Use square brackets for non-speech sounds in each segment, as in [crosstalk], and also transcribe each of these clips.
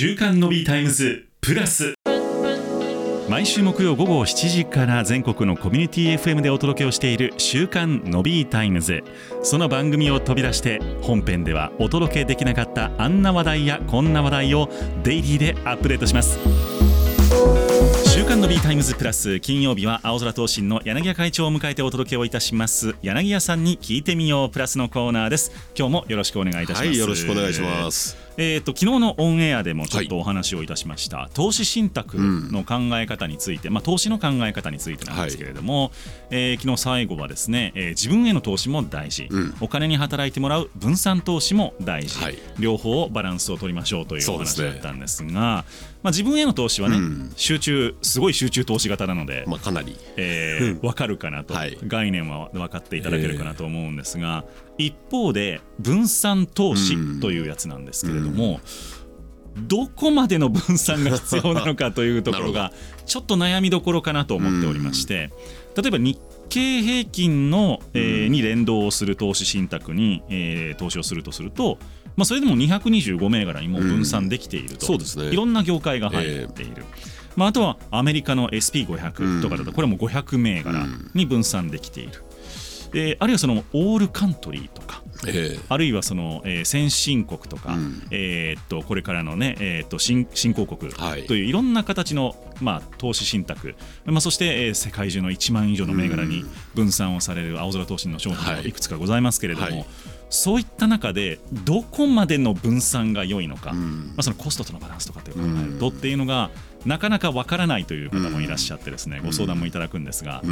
週刊のびータイムズプラス。毎週木曜午後7時から全国のコミュニティ FM でお届けをしている週刊のびータイムズ。その番組を飛び出して本編ではお届けできなかったあんな話題やこんな話題をデイリーでアップデートします。週刊の B タイムズプラス金曜日はあおぞら投信の柳谷会長を迎えてお届けをいたします。柳谷さんに聞いてみようプラスのコーナーです。今日もよろしくお願いいたします、はい、よろしくお願いします。えーと、昨日のオンエアでもちょっとお話をいたしました、はい、投資信託の考え方について、うん、まあ、投資の考え方についてなんですけれども、はい、えー、昨日最後はですね、えー、自分への投資も大事、うん、お金に働いてもらう分散投資も大事、はい、両方バランスを取りましょうというお話だったんですが。まあ、自分への投資はね、うん、集中すごい集中投資型なので、まあ、かなり、えー、分かるかなと、はい、概念は分かっていただけるかなと思うんですが、えー、一方で分散投資というやつなんですけれども、うん、どこまでの分散が必要なのかというところが [laughs] ちょっと悩みどころかなと思っておりまして、例えば日経平均の、えー、に連動する投資信託に、えー、投資をするとするとまあ、それでも225銘柄にも分散できていると、そうですね、いろんな業界が入っている。まあ、あとはアメリカの SP500 とかだとこれも500銘柄に分散できている、えー、あるいはそのオールカントリーとか、えー、あるいはその、えー、先進国とか、うん、えー、っとこれからの、ねえー、っと新新興国といういろんな形の、まあ、投資信託、まあ、そして、えー、世界中の1万以上の銘柄に分散をされる青空投資の商品がい。くつかございますけれども、はい。はいそういった中でどこまでの分散が良いのか、うん、まあ、そのコストとのバランスとかって考えるとっていうのがなかなかわからないという方もいらっしゃってですね、ご相談もいただくんですが、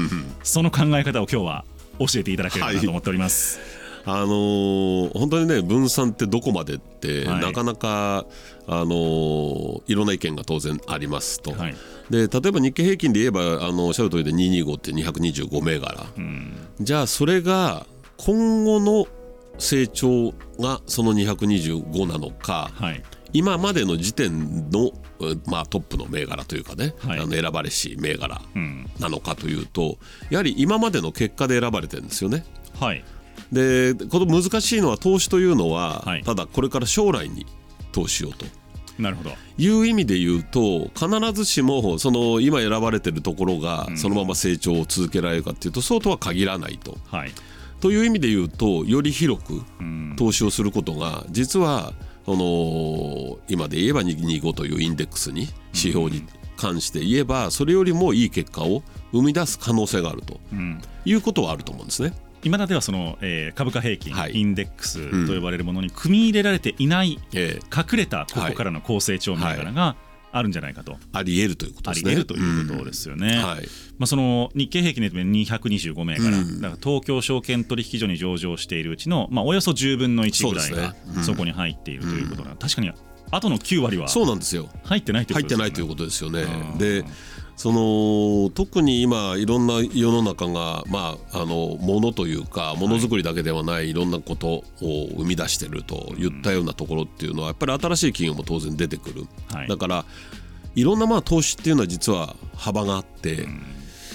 その考え方を今日は教えていただければなと思っております。は [laughs] いあのー、本当にね分散ってどこまでって、はい、なかなか、あのー、いろんな意見が当然ありますと、はい、で例えば日経平均で言えばあのおっしゃる通りで225って225銘柄、うん、じゃあそれが今後の成長がその225なのか、はい、今までの時点の、まあ、トップの銘柄というかね、はい、あの選ばれし銘柄なのかというと、うん、やはり今までの結果で選ばれてるんですよね。はい。でこの難しいのは投資というのは、はい、ただこれから将来に投資をと。なるほど。いう意味で言うと必ずしもその今選ばれてるところがそのまま成長を続けられるかっていうとそうとは限らないと。はい。という意味で言うとより広く投資をすることが実はその今で言えば225というインデックスに指標に関して言えばそれよりもいい結果を生み出す可能性があるということはあると思うんですね。今だではその、えー、株価平均、はい、インデックスと呼ばれるものに組み入れられていない、えー、隠れたここからの高成長銘柄があるんじゃないかと、あり得るということですね。あり得るということですよね。うん、はいまあ、その日経平均で225銘柄、うん、だから東京証券取引所に上場しているうちの、まあ、およそ10分の1ぐらいがそこに入っているということが、確かにあとの9割はそうなんですよ入ってないということですね。入ってないということですよね。でその特に今いろんな世の中がまああのものというかものづくりだけではないいろんなことを生み出しているといったようなところっていうのはやっぱり新しい企業も当然出てくる、はい、だからいろんなまあ投資っていうのは実は幅があって、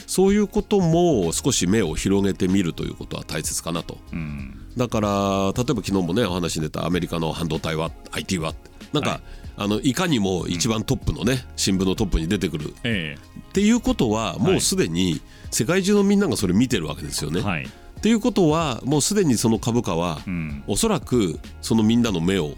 そういうことも少し目を広げてみるということは大切かなと、だから例えば昨日もねお話に出たアメリカの半導体は IT はなんか、はい。あのいかにも一番トップのね、新聞のトップに出てくる、えっていうことはもうすでに世界中のみんながそれ見てるわけですよね。はい、っていうことはもうすでにその株価は、うん、おそらくそのみんなの目を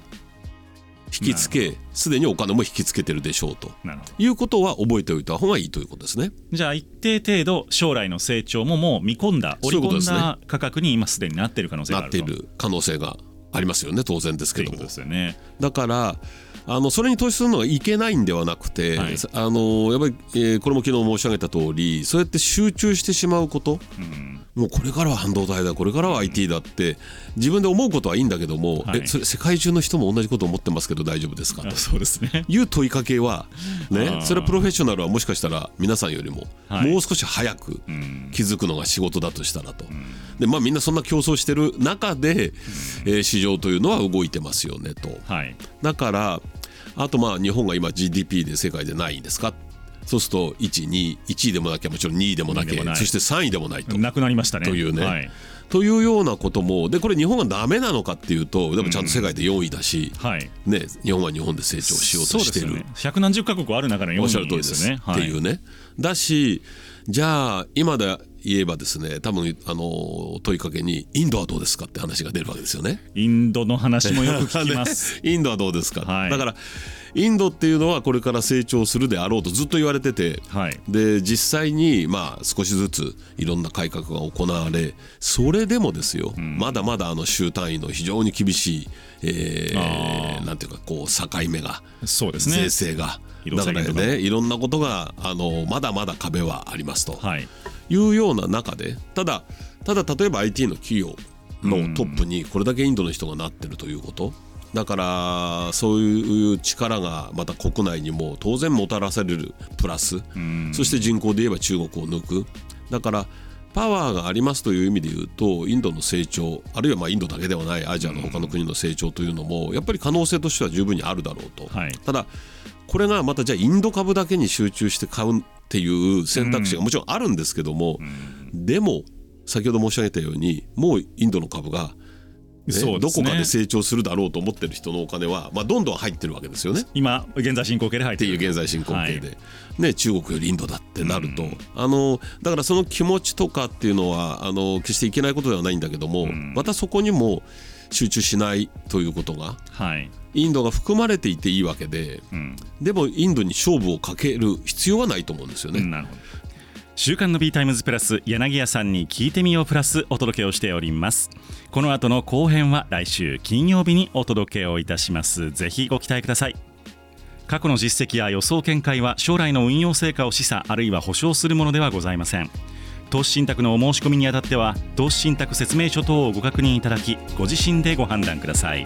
引きつけすでにお金も引きつけてるでしょうと。いうことは覚えておいた方がいいということですね。じゃあ一定程度将来の成長ももう見込んだ織り込んだ価格に今すでになっている可能性があると。なっている可能性がありますよね当然ですけども、ね、だからあのそれに投資するのがいけないんではなくて、はい、あのやっぱり、えー、これも昨日申し上げた通りそうやって集中してしまうこと、うんもうこれからは半導体だこれからは IT だって自分で思うことはいいんだけども、はい、えそれ世界中の人も同じこと思ってますけど大丈夫ですかと。[laughs] そうですね。いう問いかけは、ね、それはプロフェッショナルはもしかしたら皆さんよりももう少し早く気づくのが仕事だとしたらと、でまあ、みんなそんな競争してる中で、えー、市場というのは動いてますよねと、はい、だからあとまあ日本が今 GDP で世界で何位ですかそうすると1、2、1位でもなきゃもちろん2位でもなきゃそして3位でもないと。なくなりましたね。というね。はい。というようなこともでこれ日本がダメなのかっていうとでもちゃんと世界で4位だし、うんはい。ね、日本は日本で成長しようとしてる、ね、百何十カ国ある中の4位ですね。っていうね、だしじゃあ今で言えばですね多分あの問いかけにインドはどうですかって話が出るわけですよね。インドの話もよく聞きます。[laughs] インドはどうですか、はい、だからインドっていうのはこれから成長するであろうとずっと言われてて、はい、で実際にまあ少しずついろんな改革が行われそれでもですよ、うん、まだまだあの州単位の非常に厳しい、えー、なんていうかこう境目がそうですね税制が。だからねいろんなことがあのまだまだ壁はありますと、はい、いうような中でただただ例えば IT の企業のトップにこれだけインドの人がなってるということ、だからそういう力がまた国内にも当然もたらされるプラス、そして人口で言えば中国を抜く。だからパワーがありますという意味で言うとインドの成長あるいはまあインドだけではないアジアの他の国の成長というのもやっぱり可能性としては十分にあるだろうと、はい、ただこれがまたじゃあインド株だけに集中して買うっていう選択肢がもちろんあるんですけども、でも先ほど申し上げたようにもうインドの株がね、どこかで成長するだろうと思ってる人のお金は、まあ、どんどん入ってるわけですよね。今現在進行形で入ってる。っていう現在進行形で、はい、ね、中国よりインドだってなると、うん、あのだからその気持ちとかっていうのはあの決していけないことではないんだけども、うん、またそこにも集中しないということが、はい、インドが含まれていていいわけで、うん、でもインドに勝負をかける必要はないと思うんですよね。週刊の B タイムズプラス柳谷さんに聞いてみようプラスお届けをしております。この後の後編は来週金曜日にお届けをいたします。ぜひご期待ください。過去の実績や予想見解は将来の運用成果を示唆あるいは保証するものではございません。投資信託のお申し込みにあたっては投資信託説明書等をご確認いただきご自身でご判断ください。